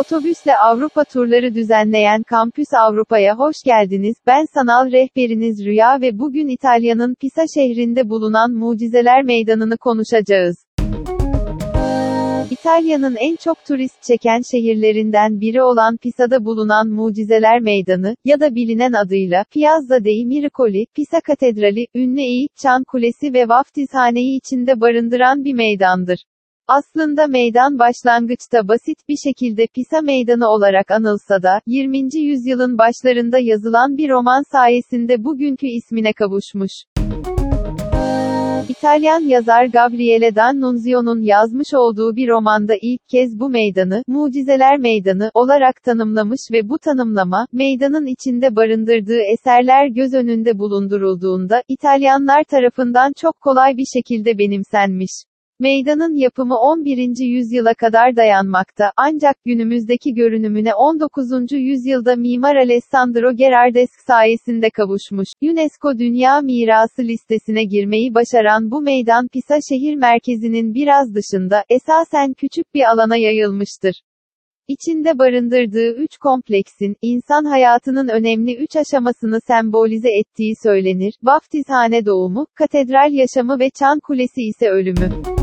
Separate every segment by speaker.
Speaker 1: Otobüsle Avrupa turları düzenleyen Kampüs Avrupa'ya hoş geldiniz. Ben sanal rehberiniz Rüya ve bugün İtalya'nın Pisa şehrinde bulunan Mucizeler Meydanı'nı konuşacağız. İtalya'nın en çok turist çeken şehirlerinden biri olan Pisa'da bulunan Mucizeler Meydanı, ya da bilinen adıyla, Piazza dei Miracoli, Pisa Katedrali, ünlü eğik çan kulesi ve vaftizhaneyi içinde barındıran bir meydandır. Aslında meydan başlangıçta basit bir şekilde Pisa Meydanı olarak anılsa da, 20. yüzyılın başlarında yazılan bir roman sayesinde bugünkü ismine kavuşmuş. İtalyan yazar Gabriele D'Annunzio'nun yazmış olduğu bir romanda ilk kez bu meydanı, Mucizeler Meydanı, olarak tanımlamış ve bu tanımlama, meydanın içinde barındırdığı eserler göz önünde bulundurulduğunda, İtalyanlar tarafından çok kolay bir şekilde benimsenmiş. Meydanın yapımı 11. yüzyıla kadar dayanmakta, ancak günümüzdeki görünümüne 19. yüzyılda mimar Alessandro Gerardesk sayesinde kavuşmuş. UNESCO Dünya Mirası listesine girmeyi başaran bu meydan Pisa şehir merkezinin biraz dışında, esasen küçük bir alana yayılmıştır. İçinde barındırdığı üç kompleksin, insan hayatının önemli üç aşamasını sembolize ettiği söylenir. Vaftizhane doğumu, katedral yaşamı ve çan kulesi ise ölümü.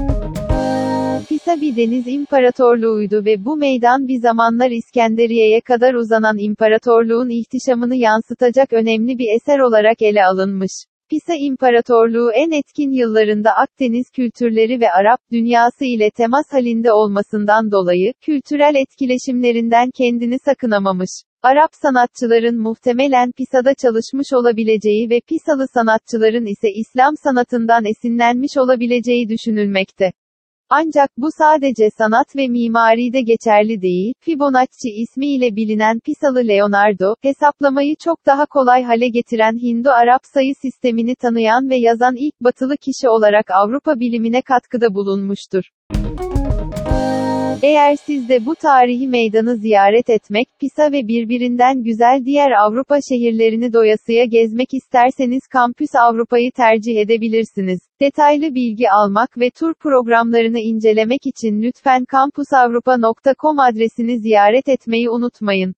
Speaker 1: Pisa bir deniz imparatorluğuydu ve bu meydan bir zamanlar İskenderiye'ye kadar uzanan imparatorluğun ihtişamını yansıtacak önemli bir eser olarak ele alınmış. Pisa İmparatorluğu en etkin yıllarında Akdeniz kültürleri ve Arap dünyası ile temas halinde olmasından dolayı, kültürel etkileşimlerinden kendini sakınamamış. Arap sanatçıların muhtemelen Pisa'da çalışmış olabileceği ve Pisalı sanatçıların ise İslam sanatından esinlenmiş olabileceği düşünülmekte. Ancak bu sadece sanat ve mimaride geçerli değil, Fibonacci ismiyle bilinen Pisalı Leonardo, hesaplamayı çok daha kolay hale getiren Hindu-Arap sayı sistemini tanıyan ve yazan ilk batılı kişi olarak Avrupa bilimine katkıda bulunmuştur. Eğer siz de bu tarihi meydanı ziyaret etmek, Pisa ve birbirinden güzel diğer Avrupa şehirlerini doyasıya gezmek isterseniz Kampüs Avrupa'yı tercih edebilirsiniz. Detaylı bilgi almak ve tur programlarını incelemek için lütfen kampusavrupa.com adresini ziyaret etmeyi unutmayın.